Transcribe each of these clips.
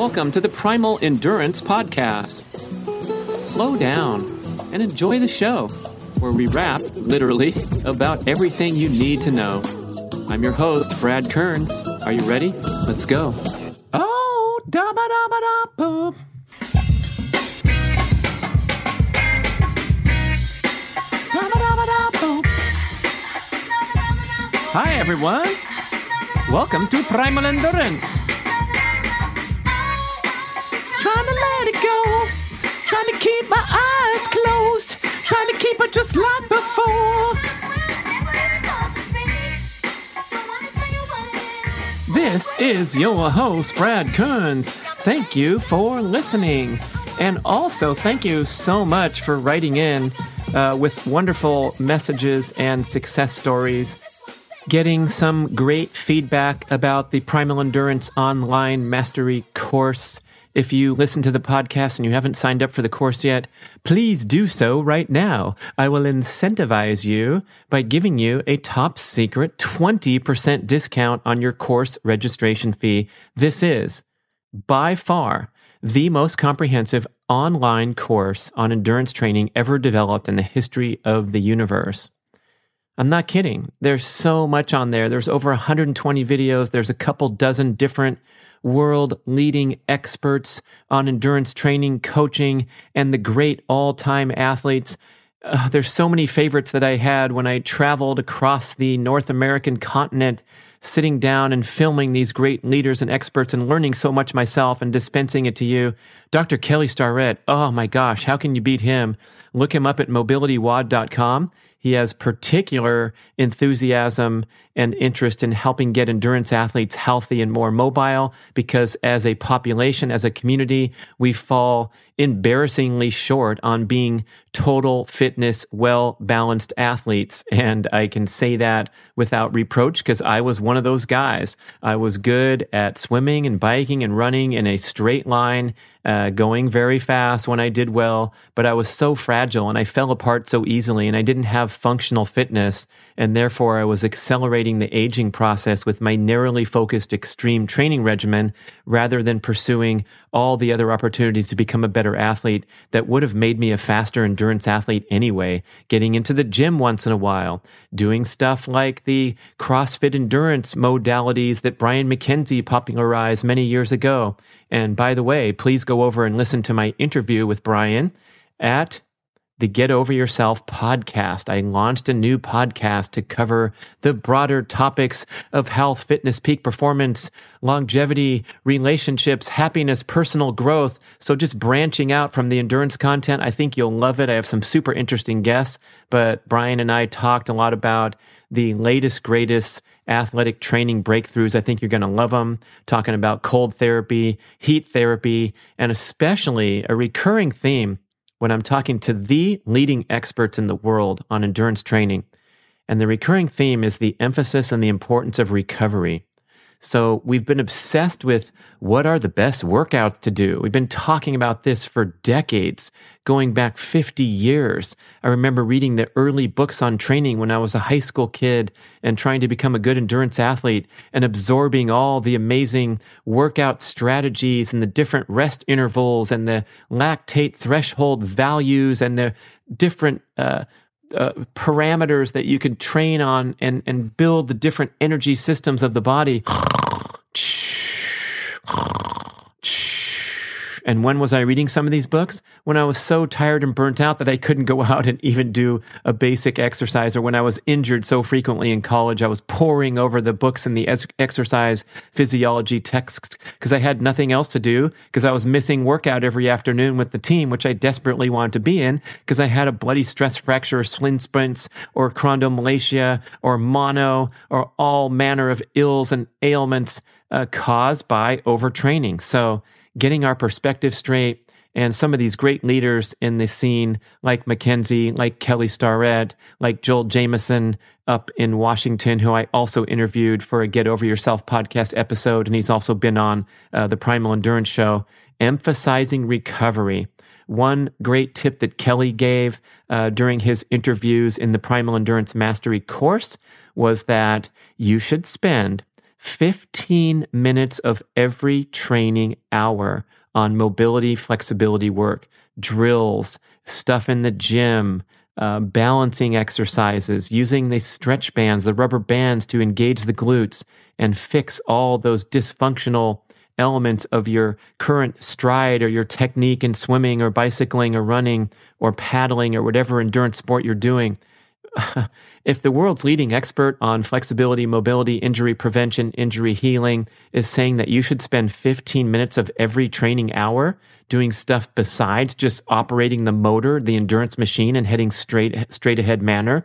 Welcome to the Primal Endurance Podcast. Slow down and enjoy the show, where we rap, literally, about everything you need to know. I'm your host, Brad Kearns. Are you ready? Let's go. Oh, da ba da ba da boom. Hi, everyone. Welcome to Primal Endurance. It just like before. This is your host, Brad Kearns. Thank you for listening. And also, thank you so much for writing in uh, with wonderful messages and success stories. Getting some great feedback about the Primal Endurance Online Mastery course. If you listen to the podcast and you haven't signed up for the course yet, please do so right now. I will incentivize you by giving you a top secret 20% discount on your course registration fee. This is by far the most comprehensive online course on endurance training ever developed in the history of the universe. I'm not kidding. There's so much on there. There's over 120 videos. There's a couple dozen different world leading experts on endurance training, coaching, and the great all time athletes. Uh, there's so many favorites that I had when I traveled across the North American continent, sitting down and filming these great leaders and experts and learning so much myself and dispensing it to you. Dr. Kelly Starrett, oh my gosh, how can you beat him? Look him up at mobilitywod.com. He has particular enthusiasm and interest in helping get endurance athletes healthy and more mobile because as a population, as a community, we fall embarrassingly short on being total fitness, well balanced athletes. And I can say that without reproach because I was one of those guys. I was good at swimming and biking and running in a straight line, uh, going very fast when I did well, but I was so fragile and I fell apart so easily and I didn't have functional fitness. And therefore I was accelerating the aging process with my narrowly focused extreme training regimen rather than pursuing all the other opportunities to become a better athlete that would have made me a faster endurance athlete anyway. Getting into the gym once in a while, doing stuff like the CrossFit endurance modalities that Brian McKenzie popularized many years ago. And by the way, please go over and listen to my interview with Brian at the Get Over Yourself podcast. I launched a new podcast to cover the broader topics of health, fitness, peak performance, longevity, relationships, happiness, personal growth. So just branching out from the endurance content, I think you'll love it. I have some super interesting guests, but Brian and I talked a lot about the latest, greatest athletic training breakthroughs. I think you're going to love them. Talking about cold therapy, heat therapy, and especially a recurring theme when I'm talking to the leading experts in the world on endurance training. And the recurring theme is the emphasis on the importance of recovery. So we've been obsessed with what are the best workouts to do. We've been talking about this for decades, going back 50 years. I remember reading the early books on training when I was a high school kid and trying to become a good endurance athlete and absorbing all the amazing workout strategies and the different rest intervals and the lactate threshold values and the different uh, uh, parameters that you can train on and and build the different energy systems of the body. And when was I reading some of these books? When I was so tired and burnt out that I couldn't go out and even do a basic exercise, or when I was injured so frequently in college, I was poring over the books and the exercise physiology texts because I had nothing else to do because I was missing workout every afternoon with the team, which I desperately wanted to be in because I had a bloody stress fracture, or splint sprints, or chondromalacia, or mono, or all manner of ills and ailments uh, caused by overtraining. So, getting our perspective straight and some of these great leaders in the scene, like McKenzie, like Kelly Starrett, like Joel Jamieson up in Washington, who I also interviewed for a Get Over Yourself podcast episode. And he's also been on uh, the Primal Endurance Show, emphasizing recovery. One great tip that Kelly gave uh, during his interviews in the Primal Endurance Mastery course was that you should spend 15 minutes of every training hour on mobility, flexibility work, drills, stuff in the gym, uh, balancing exercises, using the stretch bands, the rubber bands to engage the glutes and fix all those dysfunctional elements of your current stride or your technique in swimming or bicycling or running or paddling or whatever endurance sport you're doing. if the world's leading expert on flexibility, mobility, injury prevention, injury healing is saying that you should spend 15 minutes of every training hour doing stuff besides just operating the motor, the endurance machine and heading straight straight ahead manner,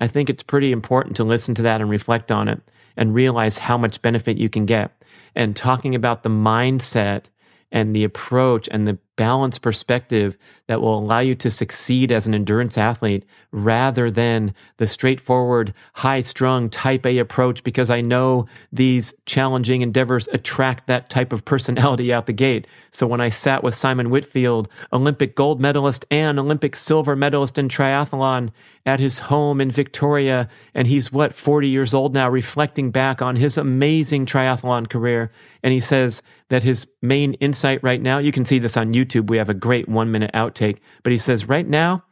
I think it's pretty important to listen to that and reflect on it and realize how much benefit you can get. And talking about the mindset and the approach and the balanced perspective that will allow you to succeed as an endurance athlete rather than the straightforward, high strung type A approach because I know these challenging endeavors attract that type of personality out the gate. So when I sat with Simon Whitfield, Olympic gold medalist and Olympic silver medalist in triathlon at his home in Victoria, and he's what, 40 years old now, reflecting back on his amazing triathlon career. And he says that his main insight right now, you can see this on YouTube YouTube, we have a great one minute outtake. But he says, right now,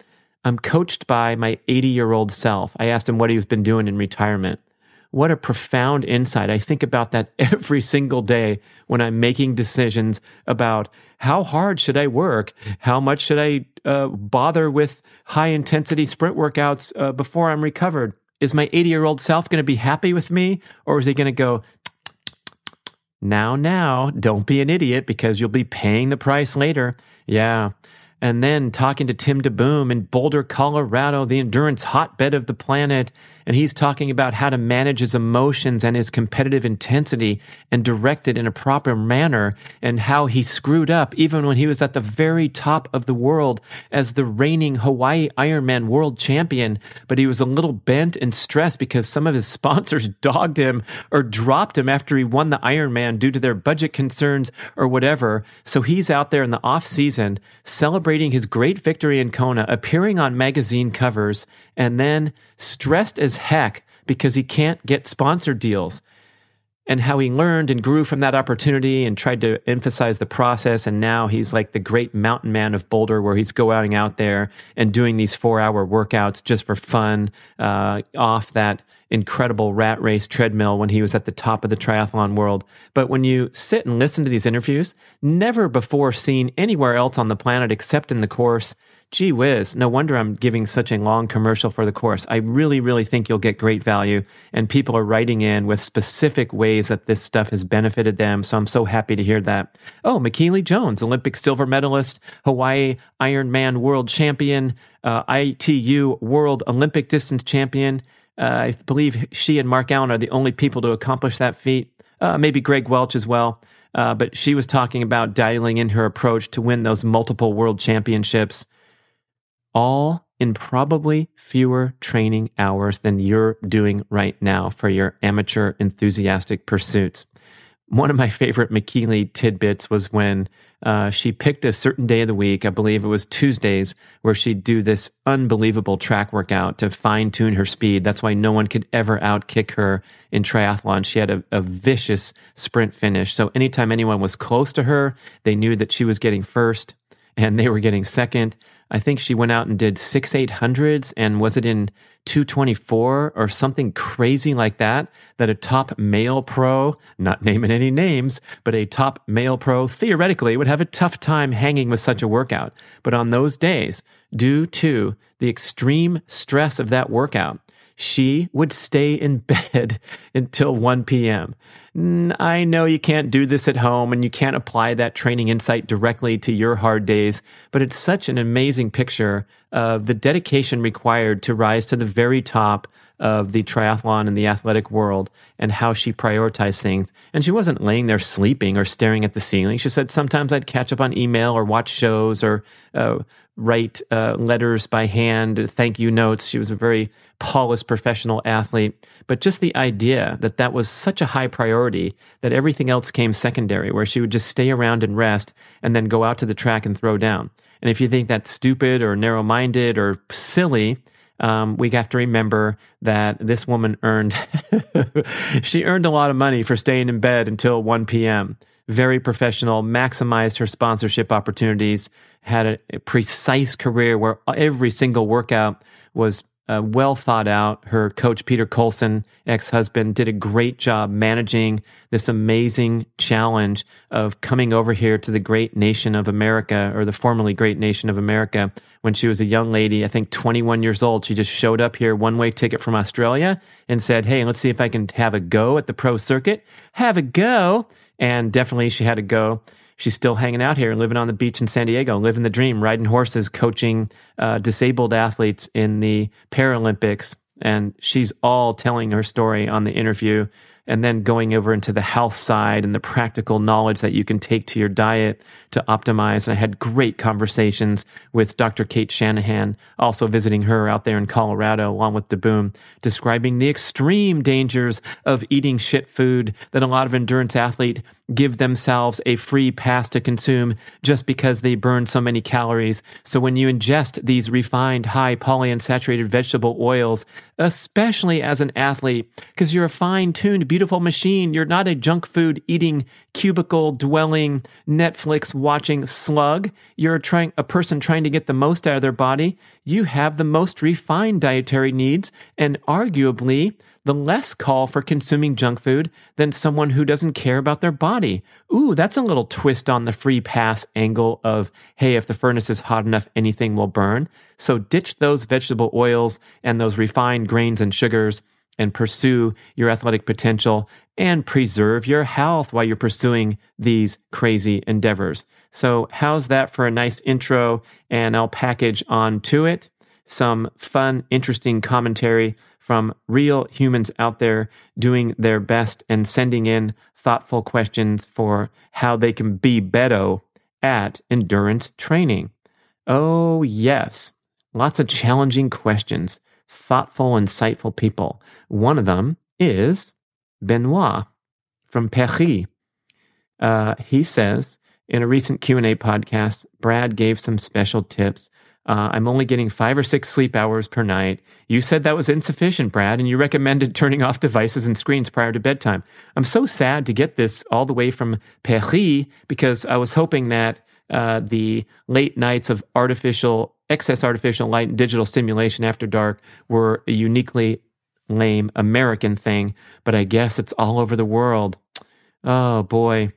I'm coached by my 80 year old self. I asked him what he's been doing in retirement. What a profound insight. I think about that every single day when I'm making decisions about how hard should I work? How much should I uh, bother with high intensity sprint workouts uh, before I'm recovered? Is my 80 year old self going to be happy with me? Or is he going to go, now, now, don't be an idiot because you'll be paying the price later. Yeah. And then talking to Tim DeBoom in Boulder, Colorado, the endurance hotbed of the planet, and he's talking about how to manage his emotions and his competitive intensity and direct it in a proper manner and how he screwed up even when he was at the very top of the world as the reigning Hawaii Ironman world champion. But he was a little bent and stressed because some of his sponsors dogged him or dropped him after he won the Ironman due to their budget concerns or whatever. So he's out there in the off season celebrating his great victory in Kona, appearing on magazine covers, and then stressed as heck because he can't get sponsor deals and how he learned and grew from that opportunity and tried to emphasize the process. And now he's like the great mountain man of Boulder, where he's going out there and doing these four hour workouts just for fun uh, off that incredible rat race treadmill when he was at the top of the triathlon world. But when you sit and listen to these interviews, never before seen anywhere else on the planet except in the course, gee whiz, no wonder I'm giving such a long commercial for the course. I really, really think you'll get great value. And people are writing in with specific ways that this stuff has benefited them. So I'm so happy to hear that. Oh, Michellie Jones, Olympic silver medalist, Hawaii Ironman world champion, uh, ITU world Olympic distance champion. Uh, I believe she and Mark Allen are the only people to accomplish that feat. Uh, maybe Greg Welch as well. Uh, but she was talking about dialing in her approach to win those multiple world championships all in probably fewer training hours than you're doing right now for your amateur enthusiastic pursuits. One of my favorite Michellie tidbits was when uh, she picked a certain day of the week, I believe it was Tuesdays, where she'd do this unbelievable track workout to fine tune her speed. That's why no one could ever outkick her in triathlon. She had a, a vicious sprint finish. So anytime anyone was close to her, they knew that she was getting first and they were getting second. I think she went out and did six 800s and was it in 224 or something crazy like that? That a top male pro, not naming any names, but a top male pro theoretically would have a tough time hanging with such a workout. But on those days, due to the extreme stress of that workout, she would stay in bed until 1 p.m. I know you can't do this at home and you can't apply that training insight directly to your hard days, but it's such an amazing picture of the dedication required to rise to the very top of the triathlon and the athletic world and how she prioritized things. And she wasn't laying there sleeping or staring at the ceiling. She said, sometimes I'd catch up on email or watch shows or uh, write uh, letters by hand, thank you notes. She was a very polished professional athlete. But just the idea that that was such a high priority that everything else came secondary, where she would just stay around and rest and then go out to the track and throw down. And if you think that's stupid or narrow minded or silly, um, we have to remember that this woman earned she earned a lot of money for staying in bed until 1 p.m very professional maximized her sponsorship opportunities had a, a precise career where every single workout was uh, well thought out. Her coach, Peter Colson, ex husband, did a great job managing this amazing challenge of coming over here to the great nation of America, or the formerly great nation of America, when she was a young lady, I think 21 years old. She just showed up here, one way ticket from Australia, and said, Hey, let's see if I can have a go at the pro circuit. Have a go. And definitely she had to go she's still hanging out here, living on the beach in San Diego, living the dream, riding horses, coaching uh, disabled athletes in the Paralympics. And she's all telling her story on the interview and then going over into the health side and the practical knowledge that you can take to your diet to optimize. And I had great conversations with Dr. Cate Shanahan, also visiting her out there in Colorado, along with DeBoom, describing the extreme dangers of eating shit food that a lot of endurance athletes give themselves a free pass to consume just because they burn so many calories. So when you ingest these refined, high polyunsaturated vegetable oils, especially as an athlete, because you're a fine tuned, beautiful machine, you're not a junk food eating, cubicle dwelling, Netflix watching slug. You're trying, a person trying to get the most out of their body. You have the most refined dietary needs and arguably the less call for consuming junk food than someone who doesn't care about their body. Ooh, that's a little twist on the free pass angle of, hey, if the furnace is hot enough, anything will burn. So ditch those vegetable oils and those refined grains and sugars and pursue your athletic potential and preserve your health while you're pursuing these crazy endeavors. So, how's that for a nice intro? And I'll package on to it some fun, interesting commentary from real humans out there doing their best and sending in thoughtful questions for how they can be better at endurance training. Oh, yes, lots of challenging questions, thoughtful, insightful people. One of them is Benoit from Paris. Uh, he says in a recent Q&A podcast, Brad gave some special tips uh, I'm only getting five or six sleep hours per night. You said that was insufficient, Brad, and you recommended turning off devices and screens prior to bedtime. I'm so sad to get this all the way from Paris because I was hoping that uh, the late nights of artificial, excess artificial light and digital stimulation after dark were a uniquely lame American thing, but I guess it's all over the world. Oh boy.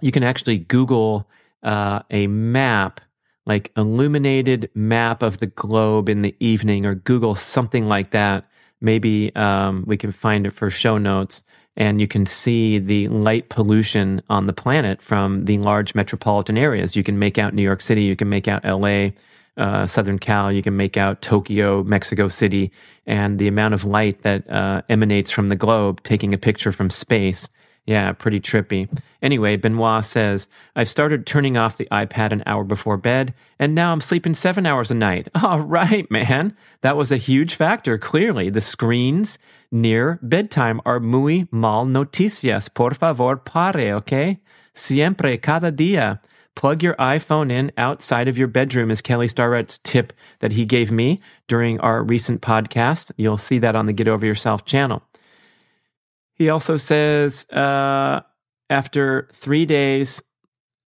You can actually Google uh, a map like illuminated map of the globe in the evening or Google something like that. Maybe um, we can find it for show notes and you can see the light pollution on the planet from the large metropolitan areas. You can make out New York City, you can make out LA, uh, Southern Cal, you can make out Tokyo, Mexico City, and the amount of light that uh, emanates from the globe taking a picture from space yeah, pretty trippy. Anyway, Benoit says, I've started turning off the iPad an hour before bed, and now I'm sleeping seven hours a night. All right, man. That was a huge factor, clearly. The screens near bedtime are muy mal noticias. Por favor, pare, okay? Siempre, cada día. Plug your iPhone in outside of your bedroom is Kelly Starrett's tip that he gave me during our recent podcast. You'll see that on the Get Over Yourself channel. He also says uh, after three days,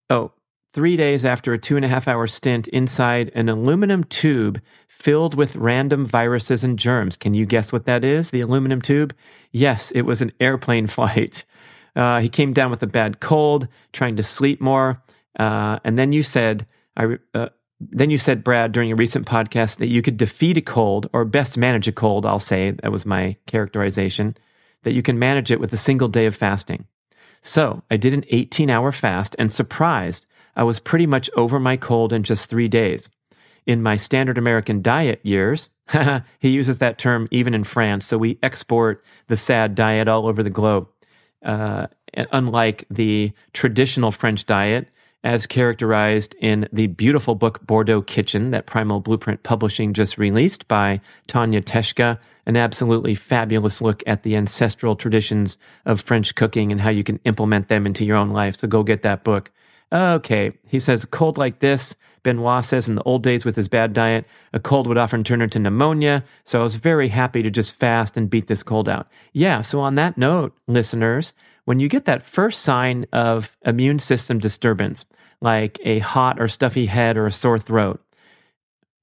oh, three days after a two and a half hour stint inside an aluminum tube filled with random viruses and germs. Can you guess what that is? The aluminum tube? Yes, it was an airplane flight. Uh, he came down with a bad cold, trying to sleep more. Uh, and then you said, I, uh, then you said, Brad, during a recent podcast that you could defeat a cold or best manage a cold. I'll say that was my characterization that you can manage it with a single day of fasting. So I did an 18 hour fast and surprised, I was pretty much over my cold in just three days. In my standard American diet years, he uses that term even in France, so we export the sad diet all over the globe. Uh, unlike the traditional French diet, as characterized in the beautiful book Bordeaux Kitchen that Primal Blueprint Publishing just released by Tania Teschke, an absolutely fabulous look at the ancestral traditions of French cooking and how you can implement them into your own life. So go get that book. Okay, he says, cold like this, Benoit says in the old days with his bad diet, a cold would often turn into pneumonia. So I was very happy to just fast and beat this cold out. Yeah, so on that note, listeners, when you get that first sign of immune system disturbance, like a hot or stuffy head or a sore throat,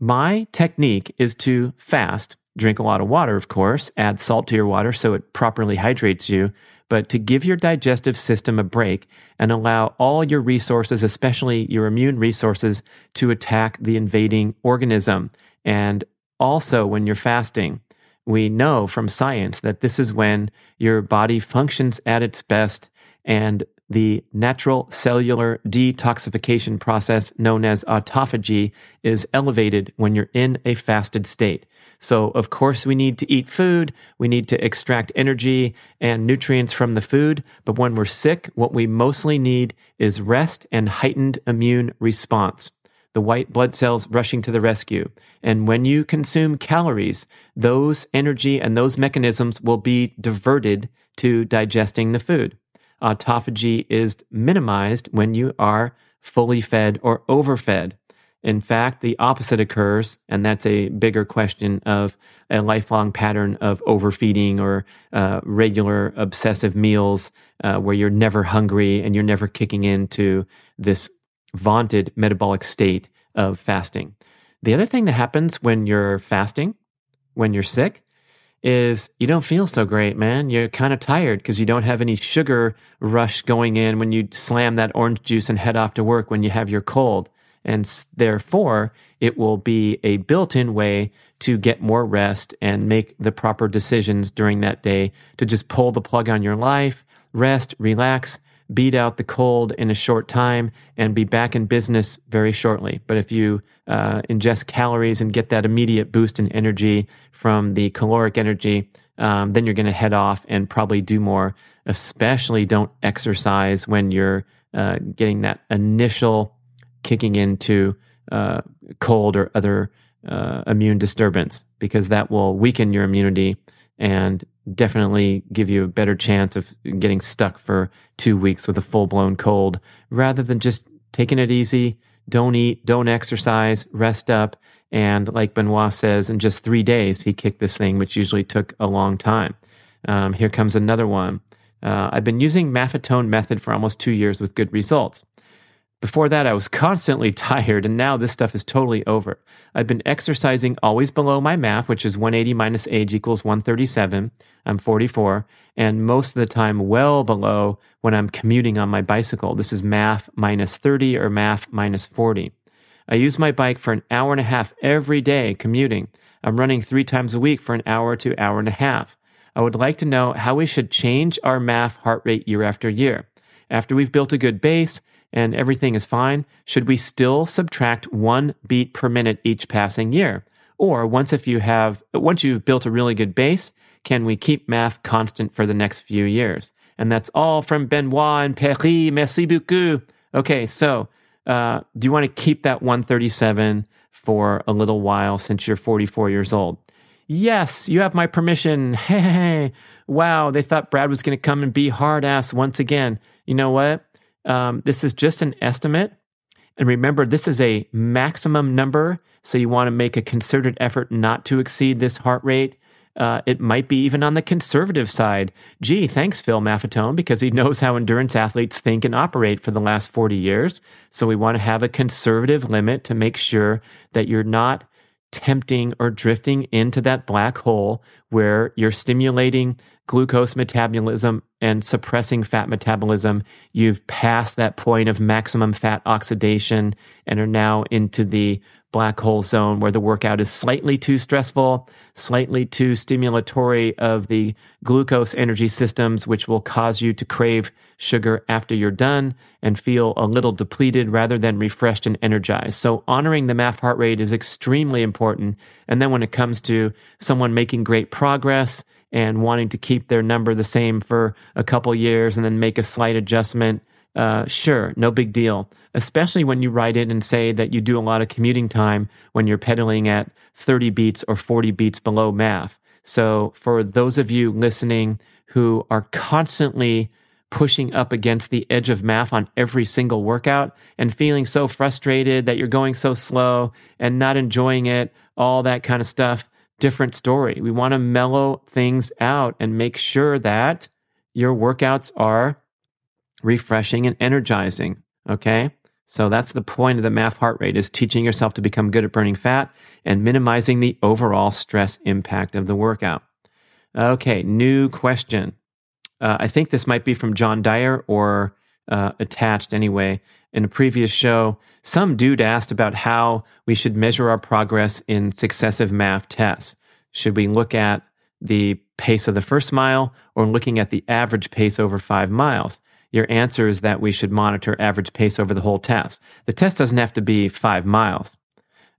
my technique is to fast, drink a lot of water, of course, add salt to your water so it properly hydrates you, but to give your digestive system a break and allow all your resources, especially your immune resources, to attack the invading organism. And also, when you're fasting, we know from science that this is when your body functions at its best and the natural cellular detoxification process known as autophagy is elevated when you're in a fasted state. So, of course, we need to eat food. We need to extract energy and nutrients from the food. But when we're sick, what we mostly need is rest and heightened immune response. The white blood cells rushing to the rescue. And when you consume calories, those energy and those mechanisms will be diverted to digesting the food. Autophagy is minimized when you are fully fed or overfed. In fact, the opposite occurs, and that's a bigger question of a lifelong pattern of overfeeding or uh, regular obsessive meals uh, where you're never hungry and you're never kicking into this vaunted metabolic state of fasting. The other thing that happens when you're fasting, when you're sick, is you don't feel so great, man. You're kind of tired because you don't have any sugar rush going in when you slam that orange juice and head off to work when you have your cold. And therefore, it will be a built in way to get more rest and make the proper decisions during that day to just pull the plug on your life, rest, relax, beat out the cold in a short time, and be back in business very shortly. But if you uh, ingest calories and get that immediate boost in energy from the caloric energy, um, then you're going to head off and probably do more. Especially don't exercise when you're uh, getting that initial kicking into uh, cold or other uh, immune disturbance because that will weaken your immunity and definitely give you a better chance of getting stuck for two weeks with a full blown cold rather than just taking it easy. Don't eat, don't exercise, rest up. And like Benoit says, in just three days, he kicked this thing, which usually took a long time. Um, here comes another one. Uh, I've been using Maffetone method for almost two years with good results. Before that, I was constantly tired, and now this stuff is totally over. I've been exercising always below my MAF, which is 180 minus age equals 137. I'm 44, and most of the time well below when I'm commuting on my bicycle. This is MAF minus 30 or MAF minus 40. I use my bike for an hour and a half every day commuting. I'm running three times a week for an hour to hour and a half. I would like to know how we should change our MAF heart rate year after year. After we've built a good base, and everything is fine, should we still subtract one beat per minute each passing year? Or once if you have once you've built a really good base, can we keep MAF constant for the next few years? And that's all from Benoit and Paris. Merci beaucoup. Okay, so uh, do you want to keep that 137 for a little while since you're 44 years old? Yes, you have my permission. Hey, hey, hey. wow, they thought Brad was going to come and be hard ass once again. You know what? Um, this is just an estimate. And remember, this is a maximum number. So you want to make a concerted effort not to exceed this heart rate. Uh, it might be even on the conservative side. Gee, thanks, Phil Maffetone, because he knows how endurance athletes think and operate for the last 40 years. So we want to have a conservative limit to make sure that you're not tempting or drifting into that black hole where you're stimulating glucose metabolism and suppressing fat metabolism. You've passed that point of maximum fat oxidation and are now into the black hole zone where the workout is slightly too stressful, slightly too stimulatory of the glucose energy systems, which will cause you to crave sugar after you're done and feel a little depleted rather than refreshed and energized. So honoring the MAF heart rate is extremely important. And then when it comes to someone making great progress, and wanting to keep their number the same for a couple years and then make a slight adjustment, uh, sure, no big deal. Especially when you write in and say that you do a lot of commuting time when you're pedaling at 30 beats or 40 beats below MAF. So for those of you listening who are constantly pushing up against the edge of MAF on every single workout and feeling so frustrated that you're going so slow and not enjoying it, all that kind of stuff. Different story. We want to mellow things out and make sure that your workouts are refreshing and energizing. Okay. So that's the point of the MAF heart rate is teaching yourself to become good at burning fat and minimizing the overall stress impact of the workout. Okay, new question. Uh, I think this might be from John Dyer or uh, attached anyway. In a previous show, some dude asked about how we should measure our progress in successive MAF tests. Should we look at the pace of the first mile or looking at the average pace over five miles? Your answer is that we should monitor average pace over the whole test. The test doesn't have to be five miles.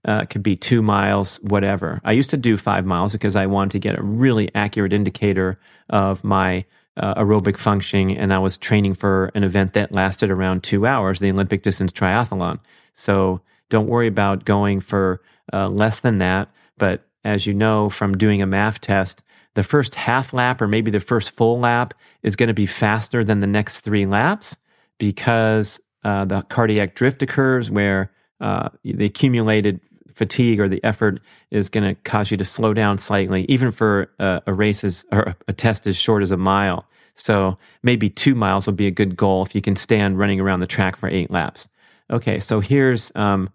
Uh, it could be two miles, whatever. I used to do five miles because I wanted to get a really accurate indicator of my uh, aerobic functioning, and I was training for an event that lasted around two hours, the Olympic distance triathlon. So don't worry about going for uh, less than that. But as you know from doing a MAF test, the first half lap or maybe the first full lap is going to be faster than the next three laps because uh, the cardiac drift occurs where uh, the accumulated fatigue or the effort is going to cause you to slow down slightly, even for uh, a race as, or a test as short as a mile. So maybe two miles would be a good goal if you can stand running around the track for eight laps. Okay, so here's um,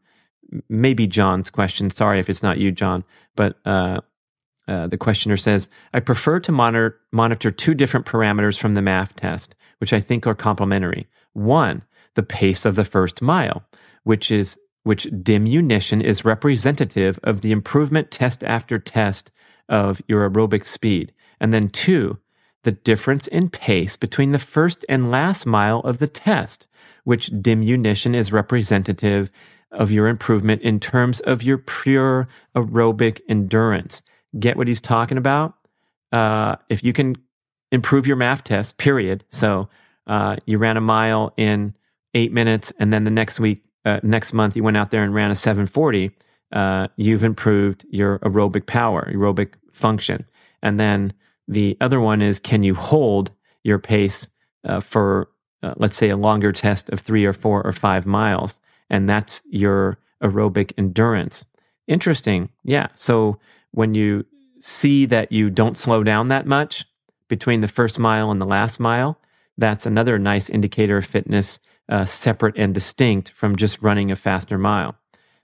maybe John's question. Sorry if it's not you, John, but uh, uh, the questioner says, I prefer to monitor, monitor two different parameters from the MAF test, which I think are complementary. One, the pace of the first mile, which is which diminution is representative of the improvement test after test of your aerobic speed. And then two, the difference in pace between the first and last mile of the test, which diminution is representative of your improvement in terms of your pure aerobic endurance get what he's talking about, uh, if you can improve your MAF test, period. So uh, you ran a mile in eight minutes, and then the next week, uh, next month, you went out there and ran a 740. Uh, you've improved your aerobic power, aerobic function. And then the other one is can you hold your pace uh, for, uh, let's say, a longer test of three or four or five miles? And that's your aerobic endurance. Interesting. Yeah. So when you see that you don't slow down that much between the first mile and the last mile, that's another nice indicator of fitness, uh, separate and distinct from just running a faster mile.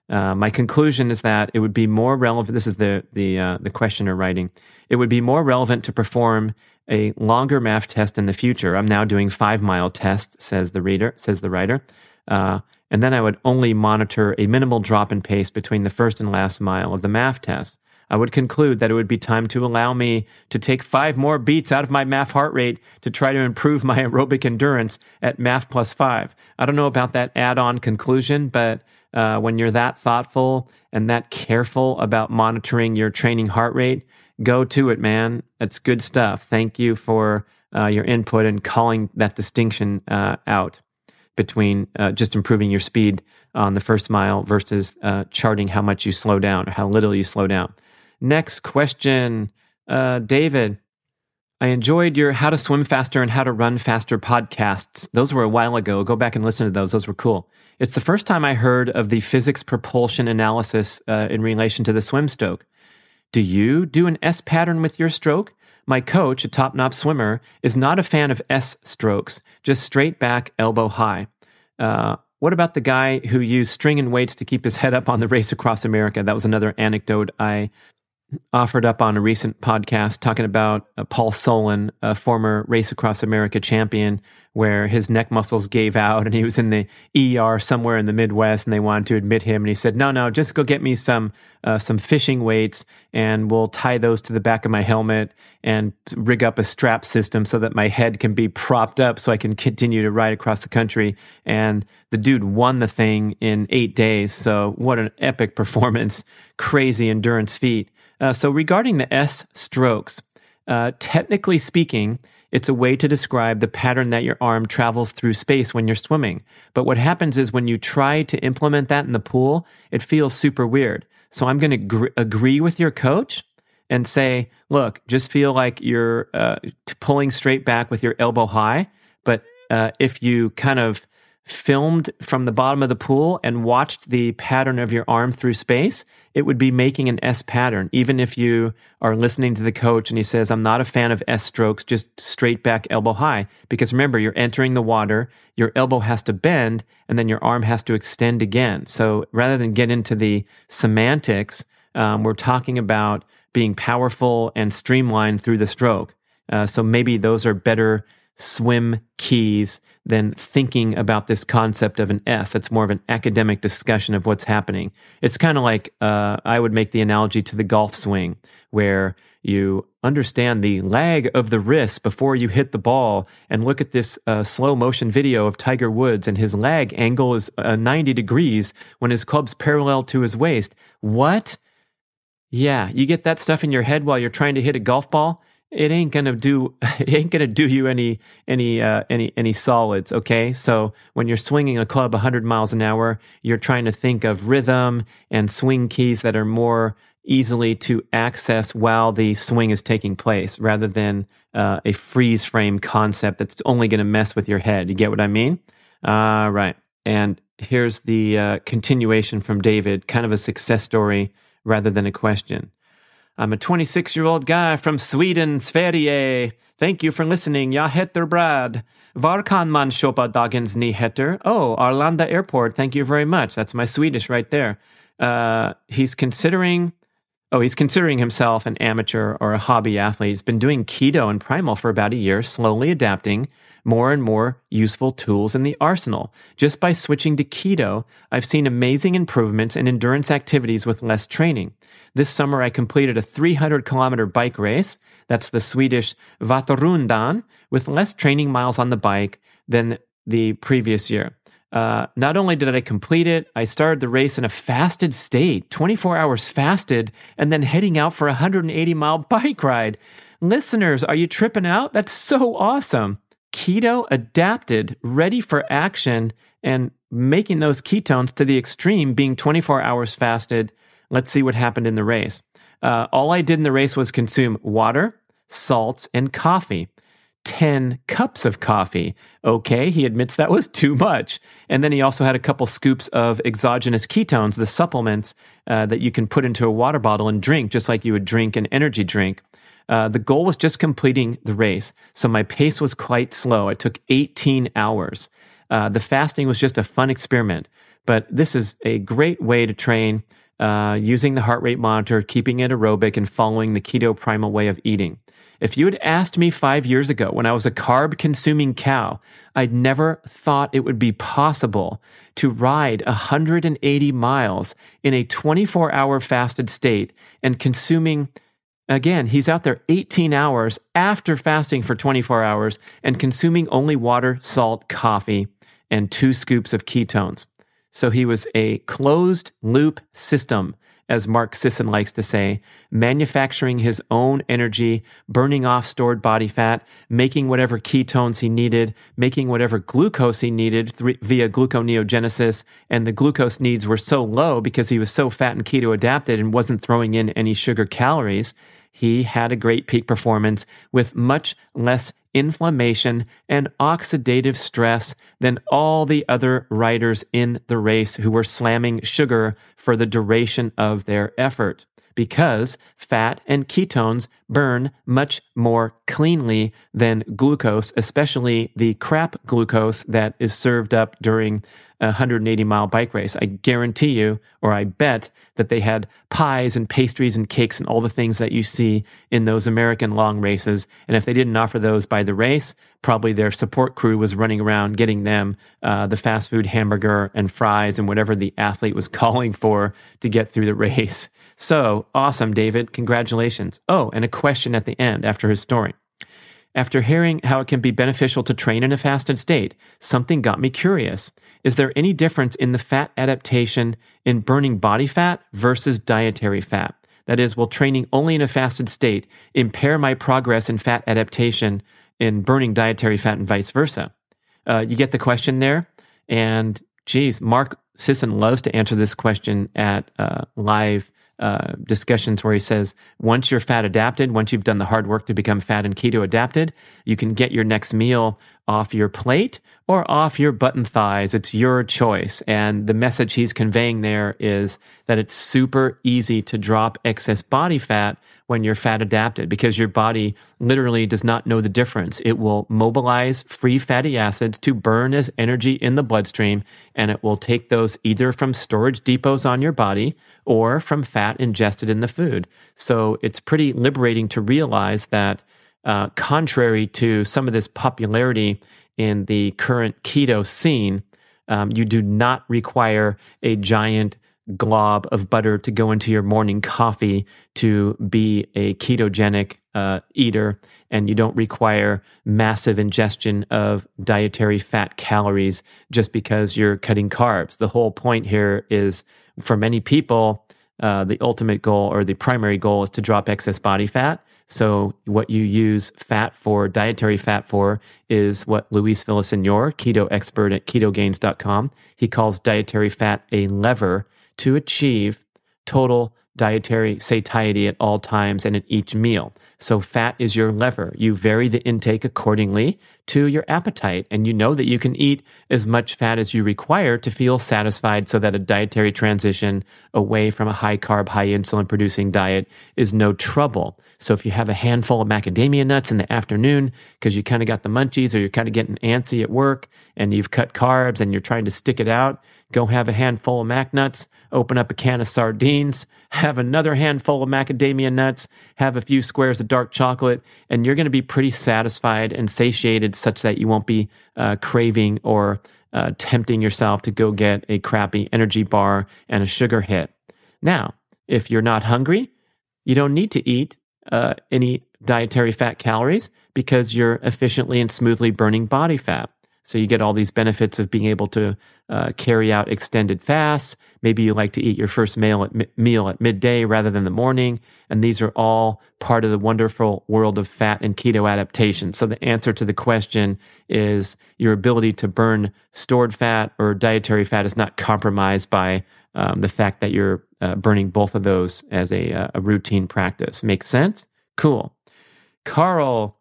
Uh, my conclusion is that it would be more relevant. This is the the uh, the questioner writing. It would be more relevant to perform a longer MAF test in the future. I'm now doing five mile tests, says the reader, says the writer, uh, and then I would only monitor a minimal drop in pace between the first and last mile of the MAF test. I would conclude that it would be time to allow me to take five more beats out of my MAF heart rate to try to improve my aerobic endurance at MAF plus five. I don't know about that add on conclusion, but uh, when you're that thoughtful and that careful about monitoring your training heart rate, go to it, man. It's good stuff. Thank you for uh, your input and calling that distinction uh, out between uh, just improving your speed on the first mile versus uh, charting how much you slow down or how little you slow down. Next question, uh, David. I enjoyed your How to Swim Faster and How to Run Faster podcasts. Those were a while ago. Go back and listen to those. Those were cool. It's the first time I heard of the physics propulsion analysis uh, in relation to the swim stroke. Do you do an S pattern with your stroke? My coach, a top notch swimmer, is not a fan of S strokes, just straight back, elbow high. Uh, what about the guy who used string and weights to keep his head up on the race across America? That was another anecdote I offered up on a recent podcast talking about uh, Paul Solon, a former Race Across America champion, where his neck muscles gave out and he was in the ER somewhere in the Midwest and they wanted to admit him. And he said, no, no, just go get me some, uh, some fishing weights and we'll tie those to the back of my helmet and rig up a strap system so that my head can be propped up so I can continue to ride across the country. And the dude won the thing in eight days. So what an epic performance. Crazy endurance feat. Uh, so, regarding the S strokes, uh, technically speaking, it's a way to describe the pattern that your arm travels through space when you're swimming. But what happens is when you try to implement that in the pool, it feels super weird. So, I'm going to gr- agree with your coach and say, look, just feel like you're uh, pulling straight back with your elbow high, But uh, if you kind of filmed from the bottom of the pool and watched the pattern of your arm through space, it would be making an S pattern. Even if you are listening to the coach and he says, I'm not a fan of S strokes, just straight back elbow high. Because remember, you're entering the water, your elbow has to bend, and then your arm has to extend again. So rather than get into the semantics, um, we're talking about being powerful and streamlined through the stroke. Uh, so maybe those are better swim keys than thinking about this concept of an S. That's more of an academic discussion of what's happening. It's kind of like uh, I would make the analogy to the golf swing, where you understand the lag of the wrist before you hit the ball and look at this uh, slow motion video of Tiger Woods and his lag angle is uh, 90 degrees when his club's parallel to his waist. What? Yeah, you get that stuff in your head while you're trying to hit a golf ball it ain't gonna do it ain't gonna do you any any uh, any any solids okay? So when you're swinging a club 100 miles an hour you're trying to think of rhythm and swing keys that are more easily to access while the swing is taking place rather than uh, a freeze frame concept that's only going to mess with your head. You get what i mean? Uh, right. And here's the uh, continuation from david kind of a success story rather than a question I'm a 26 year old guy from Sweden, Sverige. Thank you for listening. Jag heter Brad. Var kan man köpa dagens nyheter? Oh, Arlanda Airport. Thank you very much. That's my Swedish right there. Uh, he's considering, oh, he's considering himself an amateur or a hobby athlete. He's been doing keto and primal for about a year, slowly adapting more and more useful tools in the arsenal. Just by switching to keto, I've seen amazing improvements in endurance activities with less training. This summer, I completed a 300 kilometer bike race. That's the Swedish Vätternrundan with less training miles on the bike than the previous year. Uh, not only did I complete it, I started the race in a fasted state, 24 hours fasted, and then heading out for a 180 mile bike ride. Listeners, are you tripping out? That's so awesome keto adapted, ready for action, and making those ketones to the extreme, being 24 hours fasted. Let's see what happened in the race. Uh, all I did in the race was consume water, salts, and coffee. 10 cups of coffee. Okay, he admits that was too much. And then he also had a couple scoops of exogenous ketones, the supplements uh, that you can put into a water bottle and drink, just like you would drink an energy drink. Uh, the goal was just completing the race. So my pace was quite slow. It took 18 hours. Uh, the fasting was just a fun experiment. But this is a great way to train uh, using the heart rate monitor, keeping it aerobic, and following the keto primal way of eating. If you had asked me five years ago when I was a carb consuming cow, I'd never thought it would be possible to ride 180 miles in a 24 hour fasted state and consuming Again, he's out there 18 hours after fasting for 24 hours and consuming only water, salt, coffee, and two scoops of ketones. So he was a closed loop system, as Mark Sisson likes to say, manufacturing his own energy, burning off stored body fat, making whatever ketones he needed, making whatever glucose he needed th- via gluconeogenesis. And the glucose needs were so low because he was so fat and keto adapted and wasn't throwing in any sugar calories he had a great peak performance with much less inflammation and oxidative stress than all the other riders in the race who were slamming sugar for the duration of their effort. Because fat and ketones burn much more cleanly than glucose, especially the crap glucose that is served up during a 180 mile bike race. I guarantee you, or I bet, that they had pies and pastries and cakes and all the things that you see in those American long races. And if they didn't offer those by the race, probably their support crew was running around getting them uh, the fast food hamburger and fries and whatever the athlete was calling for to get through the race. So awesome, David. Congratulations. Oh, and a question at the end after his story. After hearing how it can be beneficial to train in a fasted state, something got me curious. Is there any difference in the fat adaptation in burning body fat versus dietary fat? That is, will training only in a fasted state impair my progress in fat adaptation in burning dietary fat and vice versa? Uh, you get the question there? And geez, Mark Sisson loves to answer this question at uh, live uh, discussions where he says once you're fat adapted, once you've done the hard work to become fat and keto adapted, you can get your next meal off your plate or off your button thighs. It's your choice. And the message he's conveying there is that it's super easy to drop excess body fat when you're fat adapted because your body literally does not know the difference. It will mobilize free fatty acids to burn as energy in the bloodstream, and it will take those either from storage depots on your body or from fat ingested in the food. So it's pretty liberating to realize that uh, contrary to some of this popularity in the current keto scene, um, you do not require a giant glob of butter to go into your morning coffee to be a ketogenic uh, eater, and you don't require massive ingestion of dietary fat calories just because you're cutting carbs. The whole point here is for many people, uh, the ultimate goal or the primary goal is to drop excess body fat. So what you use fat for, dietary fat for, is what Luis Villasenor, keto expert at ketogains.com, he calls dietary fat a lever to achieve total dietary satiety at all times and at each meal. So fat is your lever. You vary the intake accordingly to your appetite. And you know that you can eat as much fat as you require to feel satisfied so that a dietary transition away from a high carb, high insulin producing diet is no trouble. So if you have a handful of macadamia nuts in the afternoon because you kind of got the munchies or you're kind of getting antsy at work and you've cut carbs and you're trying to stick it out, go have a handful of mac nuts, open up a can of sardines, have another handful of macadamia nuts, have a few squares of dark chocolate, and you're going to be pretty satisfied and satiated such that you won't be uh, craving or uh, tempting yourself to go get a crappy energy bar and a sugar hit. Now, if you're not hungry, you don't need to eat uh, any dietary fat calories because you're efficiently and smoothly burning body fat. So you get all these benefits of being able to uh, carry out extended fasts. Maybe you like to eat your first meal at, meal at midday rather than the morning. And these are all part of the wonderful world of fat and keto adaptation. So the answer to the question is your ability to burn stored fat or dietary fat is not compromised by um, the fact that you're uh, burning both of those as a, uh, a routine practice. Makes sense? Cool. Carl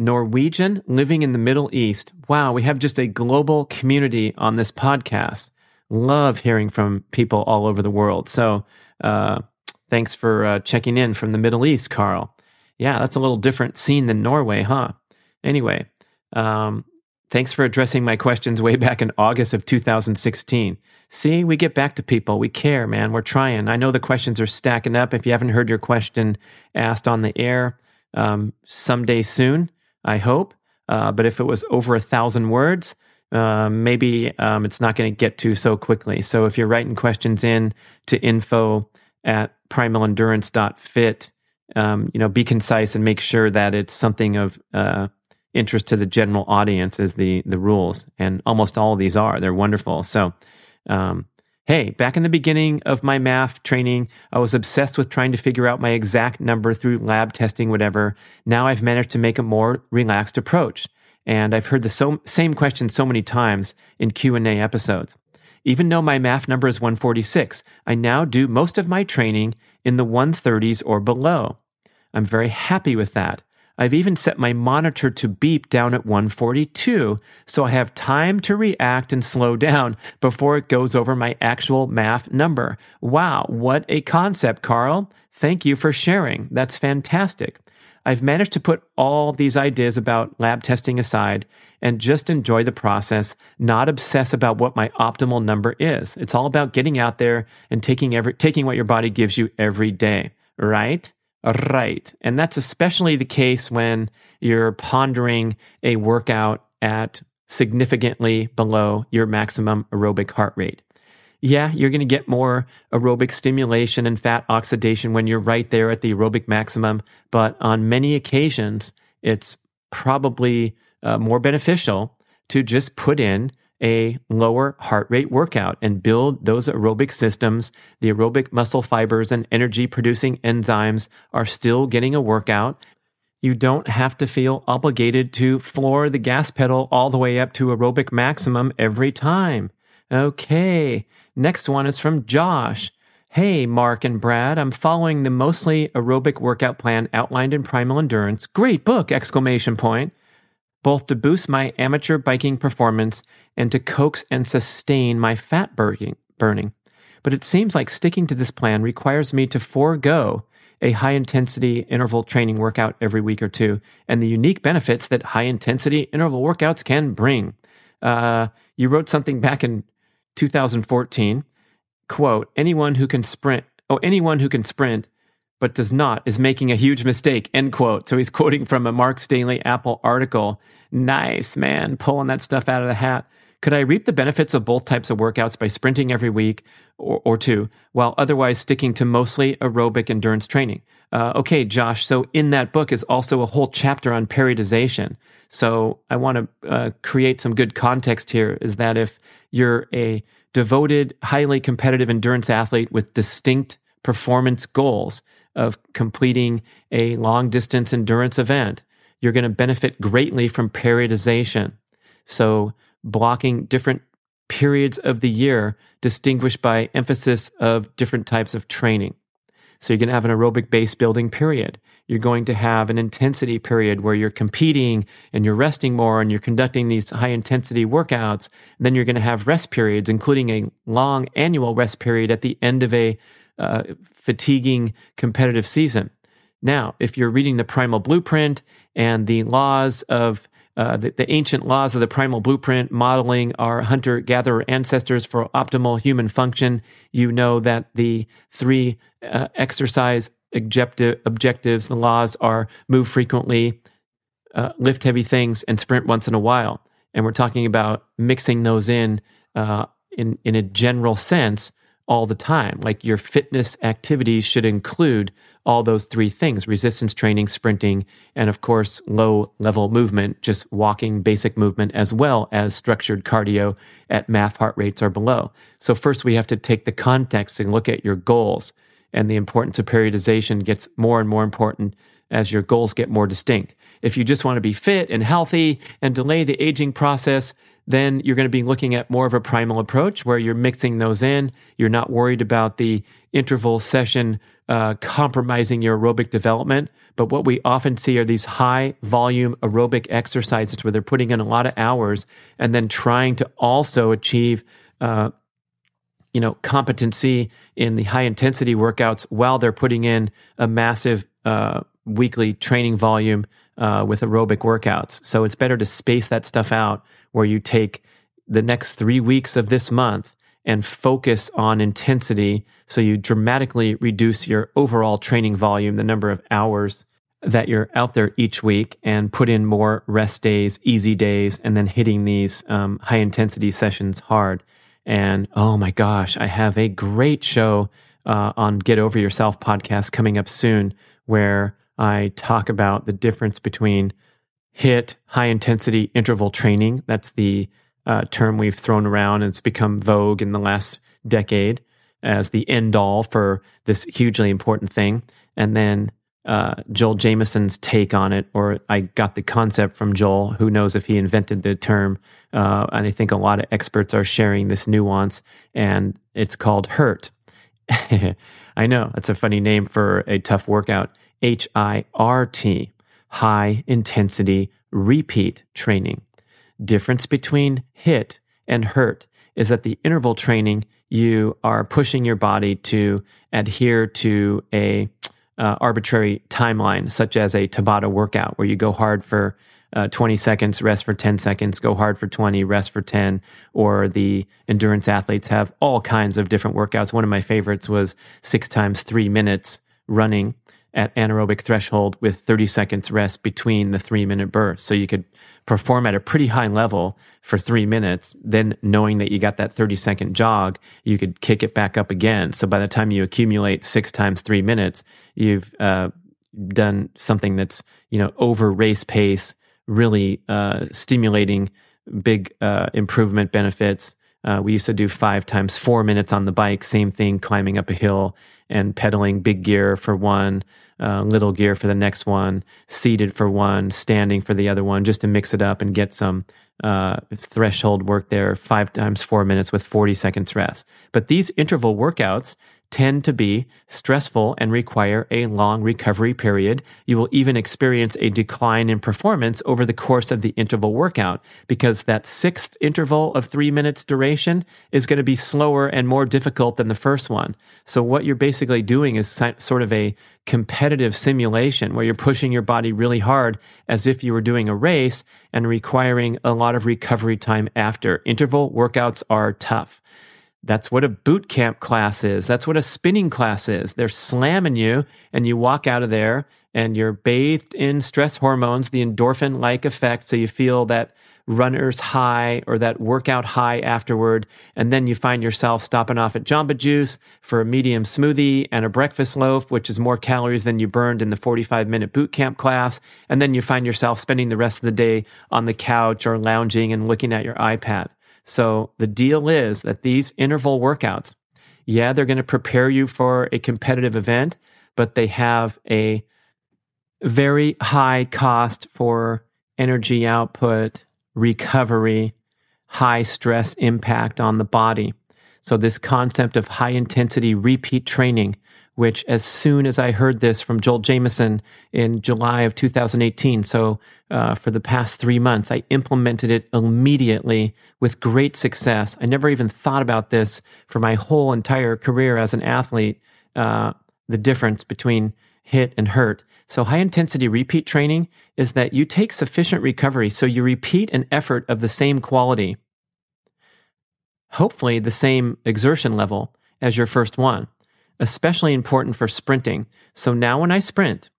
Norwegian living in the Middle East. Wow, we have just a global community on this podcast. Love hearing from people all over the world. So, uh, thanks for uh, checking in from the Middle East, Carl. Yeah, that's a little different scene than Norway, huh? Anyway, um, thanks for addressing my questions way back in August of 2016. See, we get back to people. We care, man. We're trying. I know the questions are stacking up. If you haven't heard your question asked on the air, um, someday soon, I hope. Uh, but if it was over a thousand words, uh, maybe um, it's not going to get to so quickly. So if you're writing questions in to info at primalendurance.fit, um, you know, be concise and make sure that it's something of uh, interest to the general audience is the the rules. And almost all of these are. They're wonderful. So um, Hey, back in the beginning of my MAF training, I was obsessed with trying to figure out my exact number through lab testing, whatever. Now I've managed to make a more relaxed approach. And I've heard the so, same question so many times in Q&A episodes. Even though my MAF number is 146, I now do most of my training in the 130s or below. I'm very happy with that. I've even set my monitor to beep down at 142, so I have time to react and slow down before it goes over my actual MAF number. Wow, what a concept, Carl. Thank you for sharing. That's fantastic. I've managed to put all these ideas about lab testing aside and just enjoy the process, not obsess about what my optimal number is. It's all about getting out there and taking every, taking what your body gives you every day, right? Right. And that's especially the case when you're pondering a workout at significantly below your maximum aerobic heart rate. Yeah, you're going to get more aerobic stimulation and fat oxidation when you're right there at the aerobic maximum. But on many occasions, it's probably uh, more beneficial to just put in a lower heart rate workout and build those aerobic systems. The aerobic muscle fibers and energy producing enzymes are still getting a workout. You don't have to feel obligated to floor the gas pedal all the way up to aerobic maximum every time. Okay. Next one is from Josh. Hey, Mark and Brad, I'm following the mostly aerobic workout plan outlined in Primal Endurance. Great book! Exclamation point. Both to boost my amateur biking performance and to coax and sustain my fat burning. But it seems like sticking to this plan requires me to forego a high intensity interval training workout every week or two and the unique benefits that high intensity interval workouts can bring. Uh, you wrote something back in 2014 quote, anyone who can sprint, oh, anyone who can sprint but does not is making a huge mistake, end quote. So he's quoting from a Mark's Daily Apple article. Nice, man, pulling that stuff out of the hat. Could I reap the benefits of both types of workouts by sprinting every week or, or two, while otherwise sticking to mostly aerobic endurance training? Uh, okay, Josh. So in that book is also a whole chapter on periodization. So I want to uh, create some good context here. Is that if you're a devoted, highly competitive endurance athlete with distinct performance goals of completing a long distance endurance event, you're going to benefit greatly from periodization. So, blocking different periods of the year distinguished by emphasis of different types of training. So, you're going to have an aerobic base building period. You're going to have an intensity period where you're competing and you're resting more and you're conducting these high intensity workouts. And then you're going to have rest periods, including a long annual rest period at the end of a uh, fatiguing competitive season. Now, if you're reading the primal blueprint and the laws of uh, the, the, ancient laws of the primal blueprint modeling our hunter gatherer ancestors for optimal human function, you know that the three uh, exercise objective, objectives, the laws are move frequently, uh, lift heavy things, and sprint once in a while. And we're talking about mixing those in uh, in in a general sense all the time. Like your fitness activities should include all those three things resistance training, sprinting, and of course, low level movement, just walking, basic movement, as well as structured cardio at MAF heart rates or below. So, first, we have to take the context and look at your goals and the importance of periodization gets more and more important as your goals get more distinct. If you just want to be fit and healthy and delay the aging process, then you're going to be looking at more of a primal approach where you're mixing those in. You're not worried about the interval session uh, compromising your aerobic development. But what we often see are these high volume aerobic exercises where they're putting in a lot of hours and then trying to also achieve uh, you know competency in the high intensity workouts while they're putting in a massive uh, weekly training volume uh, with aerobic workouts. So it's better to space that stuff out where you take the next three weeks of this month and focus on intensity so you dramatically reduce your overall training volume, the number of hours that you're out there each week, and put in more rest days, easy days, and then hitting these um, high intensity sessions hard. And oh my gosh, I have a great show uh, on Get Over Yourself podcast coming up soon where I talk about the difference between HIIT, high intensity interval training. That's the uh, term we've thrown around and it's become vogue in the last decade as the end all for this hugely important thing. And then uh, Joel Jamieson's take on it, or I got the concept from Joel. Who knows if he invented the term? Uh, and I think a lot of experts are sharing this nuance, and it's called HIRT. I know it's a funny name for a tough workout. H I R T, high intensity repeat training. Difference between HIIT and HIRT is that the interval training you are pushing your body to adhere to a uh, arbitrary timeline, such as a Tabata workout, where you go hard for uh, 20 seconds, rest for 10 seconds, go hard for 20, rest for 10. Or the endurance athletes have all kinds of different workouts. One of my favorites was six times three minutes running at anaerobic threshold with 30 seconds rest between the three minute bursts. So you could perform at a pretty high level for three minutes. Then knowing that you got that 30 second jog, you could kick it back up again. So by the time you accumulate six times three minutes, you've uh, done something that's, you know, over race pace, really uh, stimulating big uh, improvement benefits. Uh, we used to do five times four minutes on the bike, same thing, climbing up a hill and pedaling big gear for one, uh, little gear for the next one, seated for one, standing for the other one, just to mix it up and get some uh, threshold work there, five times four minutes with 40 seconds rest. But these interval workouts tend to be stressful and require a long recovery period. You will even experience a decline in performance over the course of the interval workout because that sixth interval of three minutes duration is going to be slower and more difficult than the first one. So what you're basically doing is sort of a competitive simulation where you're pushing your body really hard as if you were doing a race and requiring a lot of recovery time after. Interval workouts are tough. That's what a boot camp class is. That's what a spinning class is. They're slamming you and you walk out of there and you're bathed in stress hormones, the endorphin like effect. So you feel that runner's high or that workout high afterward. And then you find yourself stopping off at Jamba Juice for a medium smoothie and a breakfast loaf, which is more calories than you burned in the 45 minute boot camp class. And then you find yourself spending the rest of the day on the couch or lounging and looking at your iPad. So the deal is that these interval workouts, yeah, they're going to prepare you for a competitive event, but they have a very high cost for energy output, recovery, high stress impact on the body. So this concept of high intensity repeat training which as soon as I heard this from Joel Jamieson in July of 2018, so uh, for the past three months, I implemented it immediately with great success. I never even thought about this for my whole entire career as an athlete, uh, the difference between HIIT and HIRT. So high intensity repeat training is that you take sufficient recovery so you repeat an effort of the same quality, hopefully the same exertion level as your first one especially important for sprinting. So now when I sprint,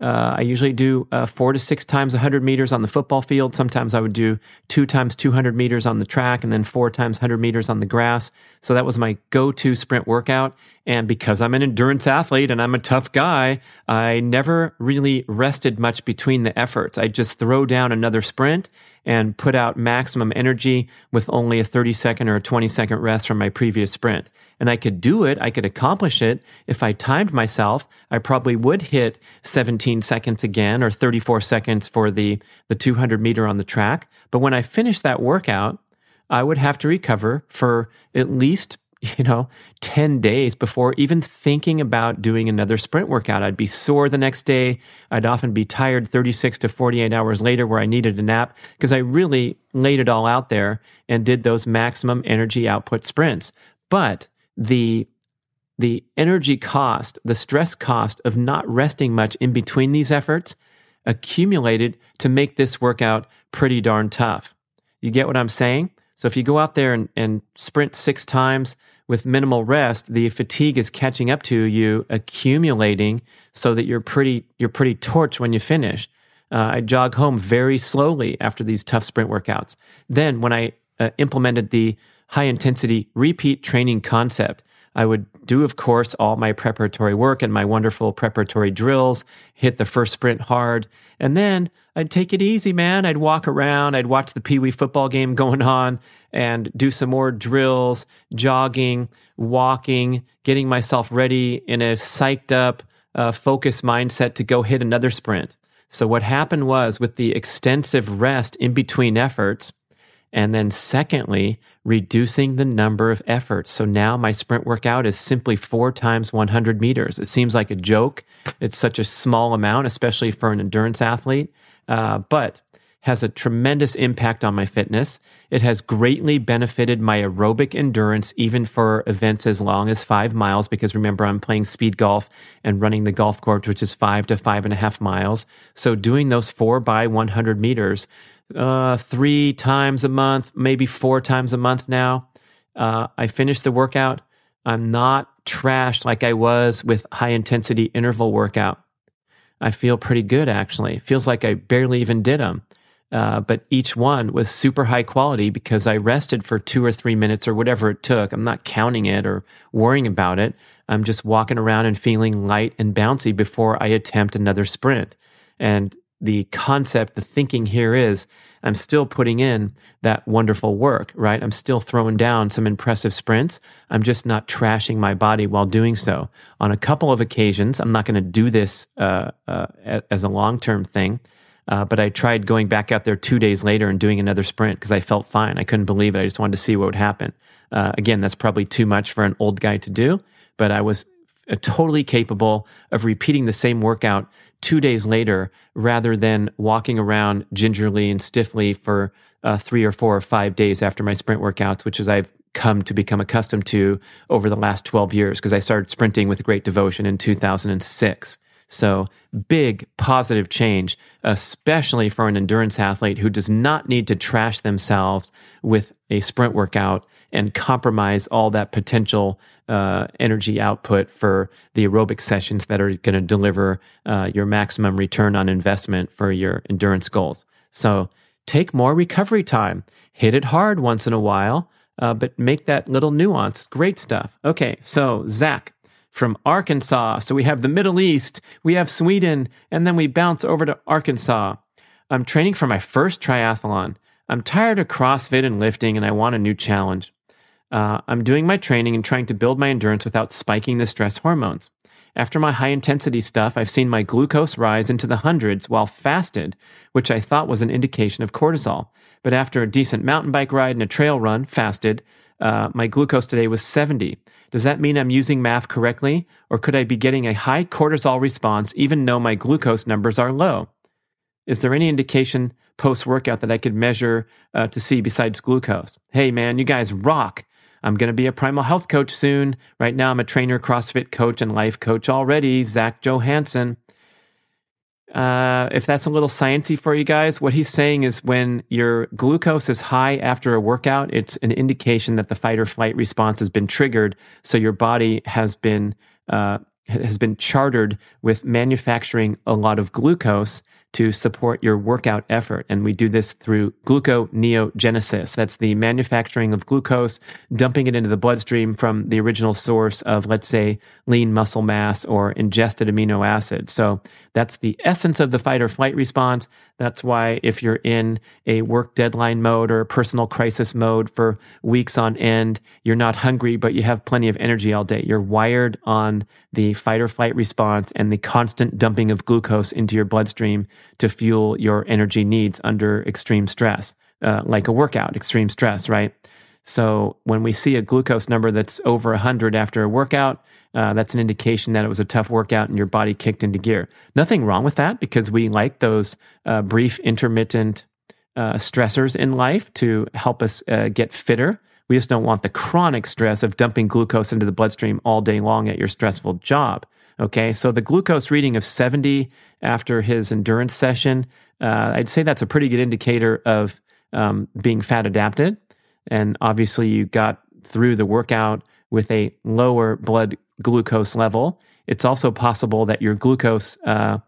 uh, I usually do uh, four to six times 100 meters on the football field. Sometimes I would do two times 200 meters on the track and then four times 100 meters on the grass. So that was my go to sprint workout. And because I'm an endurance athlete and I'm a tough guy, I never really rested much between the efforts. I just throw down another sprint and put out maximum energy with only a 30 second or a 20 second rest from my previous sprint. And I could do it. I could accomplish it. If I timed myself, I probably would hit 17 seconds again or 34 seconds for the, the 200 meter on the track. But when I finished that workout, I would have to recover for at least you know, 10 days before even thinking about doing another sprint workout. I'd be sore the next day. I'd often be tired 36 to 48 hours later where I needed a nap because I really laid it all out there and did those maximum energy output sprints. But the the energy cost, the stress cost of not resting much in between these efforts accumulated to make this workout pretty darn tough. You get what I'm saying? So if you go out there and, and sprint six times with minimal rest, the fatigue is catching up to you, accumulating so that you're pretty you're pretty torched when you finish. Uh, I jog home very slowly after these tough sprint workouts. Then when I uh, implemented the high intensity repeat training concept, I would do, of course, all my preparatory work and my wonderful preparatory drills, hit the first sprint hard, and then I'd take it easy, man. I'd walk around, I'd watch the Pee Wee football game going on and do some more drills, jogging, walking, getting myself ready in a psyched up, uh, focused mindset to go hit another sprint. So what happened was with the extensive rest in between efforts, and then secondly, reducing the number of efforts. So now my sprint workout is simply four times 100 meters. It seems like a joke. It's such a small amount, especially for an endurance athlete, uh, but has a tremendous impact on my fitness. It has greatly benefited my aerobic endurance, even for events as long as five miles, because remember, I'm playing speed golf and running the golf course, which is five to five and a half miles. So doing those four by 100 meters uh, three times a month, maybe four times a month now. Uh, I finish the workout. I'm not trashed like I was with high intensity interval workout. I feel pretty good actually. feels like I barely even did them. Uh, but each one was super high quality because I rested for two or three minutes or whatever it took. I'm not counting it or worrying about it. I'm just walking around and feeling light and bouncy before I attempt another sprint. And the concept, the thinking here is I'm still putting in that wonderful work, right? I'm still throwing down some impressive sprints. I'm just not trashing my body while doing so. On a couple of occasions, I'm not going to do this uh, uh, as a long term thing. Uh, but I tried going back out there two days later and doing another sprint because I felt fine. I couldn't believe it. I just wanted to see what would happen. Uh, again, that's probably too much for an old guy to do, but I was totally capable of repeating the same workout two days later rather than walking around gingerly and stiffly for uh, three or four or five days after my sprint workouts, which is I've come to become accustomed to over the last 12 years because I started sprinting with great devotion in 2006. So big positive change, especially for an endurance athlete who does not need to trash themselves with a sprint workout and compromise all that potential uh, energy output for the aerobic sessions that are going to deliver uh, your maximum return on investment for your endurance goals. So take more recovery time, hit it hard once in a while, uh, but make that little nuance. Great stuff. Okay, so Zach, from Arkansas. So we have the Middle East, we have Sweden, and then we bounce over to Arkansas. I'm training for my first triathlon. I'm tired of CrossFit and lifting, and I want a new challenge. Uh, I'm doing my training and trying to build my endurance without spiking the stress hormones. After my high intensity stuff, I've seen my glucose rise into the hundreds while fasted, which I thought was an indication of cortisol. But after a decent mountain bike ride and a trail run, fasted, uh, my glucose today was 70. Does that mean I'm using MAF correctly? Or could I be getting a high cortisol response even though my glucose numbers are low? Is there any indication post workout that I could measure uh, to see besides glucose? Hey, man, you guys rock. I'm going to be a primal health coach soon. Right now, I'm a trainer, CrossFit coach, and life coach already. Zach Johansson. Uh, if that's a little sciency for you guys, what he's saying is when your glucose is high after a workout, it's an indication that the fight or flight response has been triggered. So your body has been uh, has been chartered with manufacturing a lot of glucose to support your workout effort. And we do this through gluconeogenesis. That's the manufacturing of glucose, dumping it into the bloodstream from the original source of, let's say, lean muscle mass or ingested amino acids. So that's the essence of the fight or flight response. That's why if you're in a work deadline mode or personal crisis mode for weeks on end, you're not hungry, but you have plenty of energy all day. You're wired on the fight or flight response and the constant dumping of glucose into your bloodstream to fuel your energy needs under extreme stress, uh, like a workout, extreme stress, right? So when we see a glucose number that's over 100 after a workout, uh, that's an indication that it was a tough workout and your body kicked into gear. Nothing wrong with that because we like those uh, brief, intermittent uh, stressors in life to help us uh, get fitter. We just don't want the chronic stress of dumping glucose into the bloodstream all day long at your stressful job. Okay, so the glucose reading of 70 after his endurance session, uh, I'd say that's a pretty good indicator of um, being fat adapted. And obviously, you got through the workout with a lower blood glucose level. It's also possible that your glucose uh,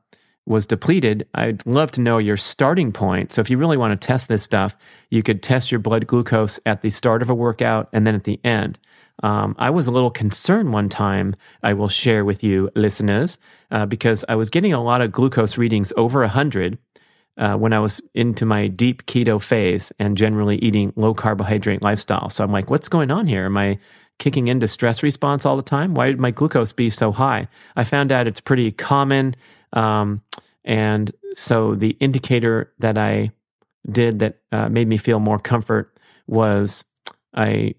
was depleted. I'd love to know your starting point. So, if you really want to test this stuff, you could test your blood glucose at the start of a workout and then at the end. Um, I was a little concerned one time, I will share with you, listeners, uh, because I was getting a lot of glucose readings over 100 uh, when I was into my deep keto phase and generally eating low carbohydrate lifestyle. So I'm like, what's going on here? Am I kicking into stress response all the time? Why did my glucose be so high? I found out it's pretty common. Um, and so the indicator that I did that uh, made me feel more comfort was I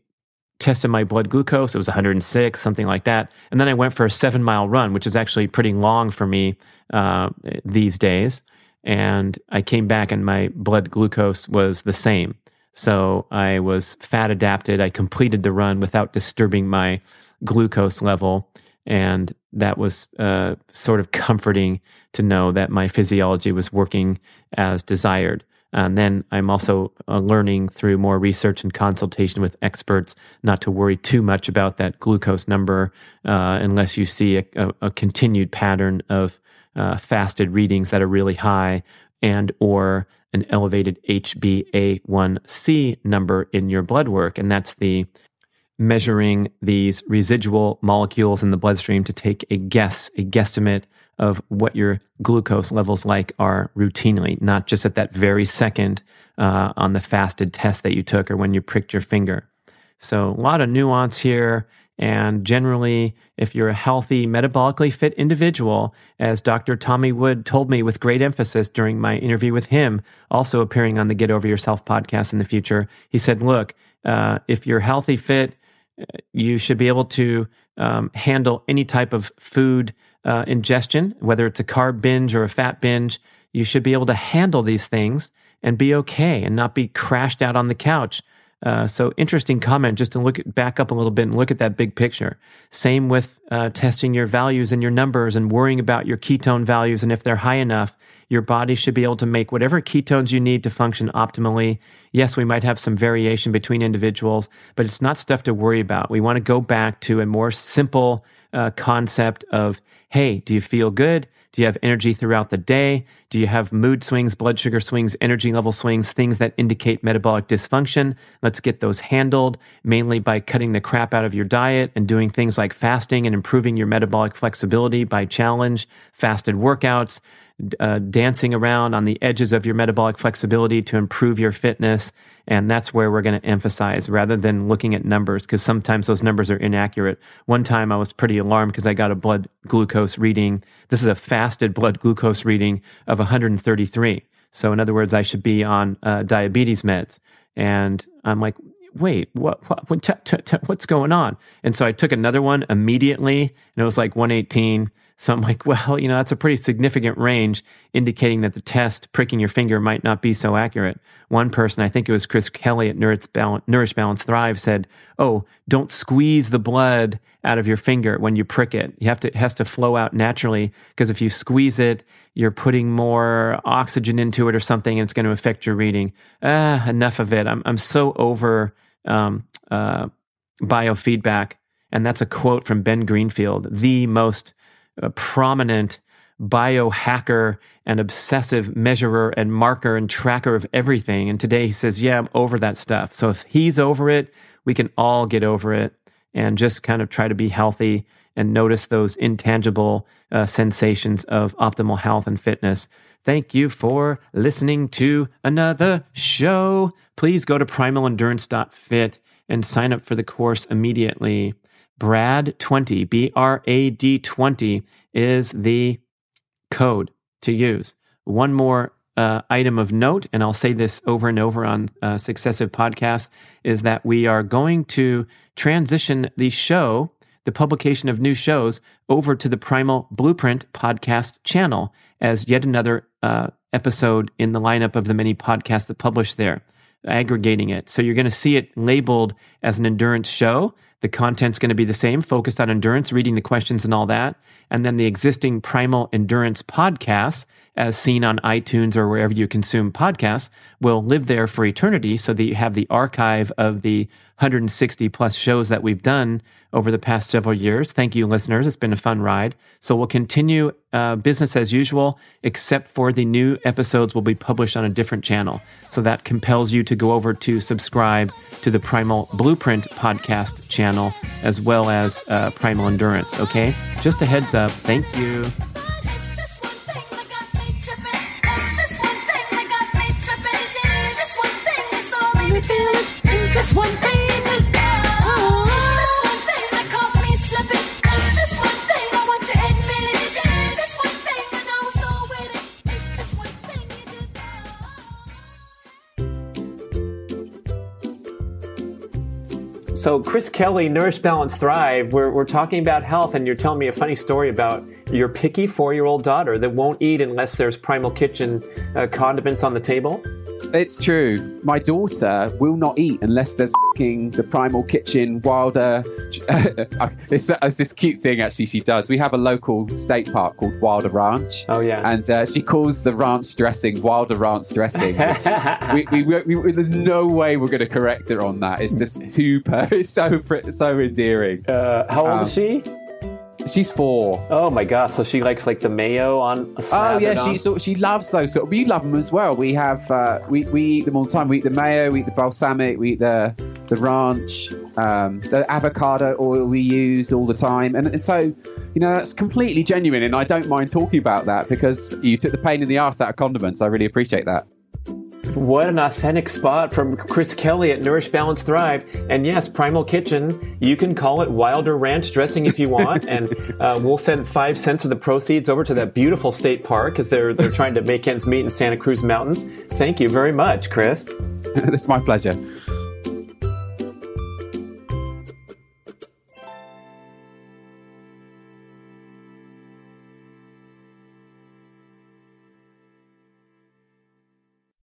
tested my blood glucose. It was 106, something like that. And then I went for a seven mile run, which is actually pretty long for me uh, these days. And I came back and my blood glucose was the same. So I was fat adapted. I completed the run without disturbing my glucose level. And that was uh, sort of comforting to know that my physiology was working as desired. And then I'm also uh, learning through more research and consultation with experts not to worry too much about that glucose number uh, unless you see a, a, a continued pattern of uh, fasted readings that are really high and or an elevated HbA1c number in your blood work. And that's the measuring these residual molecules in the bloodstream to take a guess, a guesstimate of what your glucose levels like are routinely, not just at that very second uh, on the fasted test that you took or when you pricked your finger. So a lot of nuance here, And generally, if you're a healthy, metabolically fit individual, as Dr. Tommy Wood told me with great emphasis during my interview with him, also appearing on the Get Over Yourself podcast in the future, he said, Look, uh, if you're healthy, fit, you should be able to um, handle any type of food uh, ingestion, whether it's a carb binge or a fat binge. You should be able to handle these things and be okay and not be crashed out on the couch. Uh, so interesting comment just to look at, back up a little bit and look at that big picture. Same with uh, testing your values and your numbers and worrying about your ketone values and if they're high enough. Your body should be able to make whatever ketones you need to function optimally. Yes, we might have some variation between individuals, but it's not stuff to worry about. We want to go back to a more simple uh, concept of, hey, do you feel good? Do you have energy throughout the day? Do you have mood swings, blood sugar swings, energy level swings, things that indicate metabolic dysfunction? Let's get those handled mainly by cutting the crap out of your diet and doing things like fasting and improving your metabolic flexibility by challenge, fasted workouts, uh, dancing around on the edges of your metabolic flexibility to improve your fitness. And that's where we're going to emphasize rather than looking at numbers because sometimes those numbers are inaccurate. One time I was pretty alarmed because I got a blood glucose reading. This is a fasted blood glucose reading of 133. So, in other words, I should be on uh, diabetes meds. And I'm like, wait, what, what, what t- t- t- what's going on? And so I took another one immediately and it was like 118. So I'm like, well, you know, that's a pretty significant range indicating that the test pricking your finger might not be so accurate. One person, I think it was Chris Kelly at Nourish Balance, Nourish Balance Thrive said, oh, don't squeeze the blood out of your finger when you prick it. You have to, it has to flow out naturally because if you squeeze it, you're putting more oxygen into it or something and it's going to affect your reading. Ah, enough of it. I'm, I'm so over, um, uh, biofeedback. And that's a quote from Ben Greenfield, the most prominent biohacker and obsessive measurer and marker and tracker of everything. And today he says, Yeah, I'm over that stuff. So if he's over it, we can all get over it and just kind of try to be healthy and notice those intangible uh, sensations of optimal health and fitness. Thank you for listening to another show. Please go to primalendurance.fit and sign up for the course immediately. BRAD20, B R A D 20 is the code to use. One more uh, item of note, and I'll say this over and over on uh, successive podcasts, is that we are going to transition the show, the publication of new shows, over to the Primal Blueprint podcast channel as yet another uh, episode in the lineup of the many podcasts that publish there, aggregating it. So you're going to see it labeled as an endurance show the content's going to be the same, focused on endurance, reading the questions and all that. And then the existing Primal Endurance podcasts, as seen on iTunes or wherever you consume podcasts, will live there for eternity so that you have the archive of the 160 plus shows that we've done over the past several years. Thank you, listeners. It's been a fun ride. So we'll continue uh, business as usual, except for the new episodes will be published on a different channel. So that compels you to go over to subscribe to the Primal Blueprint podcast channel as well as uh, Primal Endurance. Okay, just a heads up. Thank you. one thing So, Chris Kelly, Nourish Balance Thrive, we're, we're talking about health, and you're telling me a funny story about your picky four year old daughter that won't eat unless there's Primal Kitchen uh, condiments on the table. It's true. My daughter will not eat unless there's the Primal Kitchen Wilder. it's, it's, this cute thing actually she does. We have a local state park called Wilder Ranch. Oh yeah. And uh, she calls the ranch dressing Wilder Ranch dressing. we, we, we, we, there's no way we're going to correct her on that. It's just too. It's so so endearing. Uh, how old um, is she? She's four. Oh my god! So she likes like the mayo on. Oh yeah, she so she loves those. So we love them as well. We have uh, we we eat them all the time. We eat the mayo, we eat the balsamic, we eat the the ranch, um, the avocado oil we use all the time, and, and so you know that's completely genuine. And I don't mind talking about that because you took the pain in the ass out of condiments. I really appreciate that. What an authentic spot from Chris Kelly at Nourish Balance Thrive. And yes, Primal Kitchen, you can call it Wilder Ranch dressing if you want. and uh, we'll send five cents of the proceeds over to that beautiful state park because they're, they're trying to make ends meet in Santa Cruz Mountains. Thank you very much, Chris. It's my pleasure.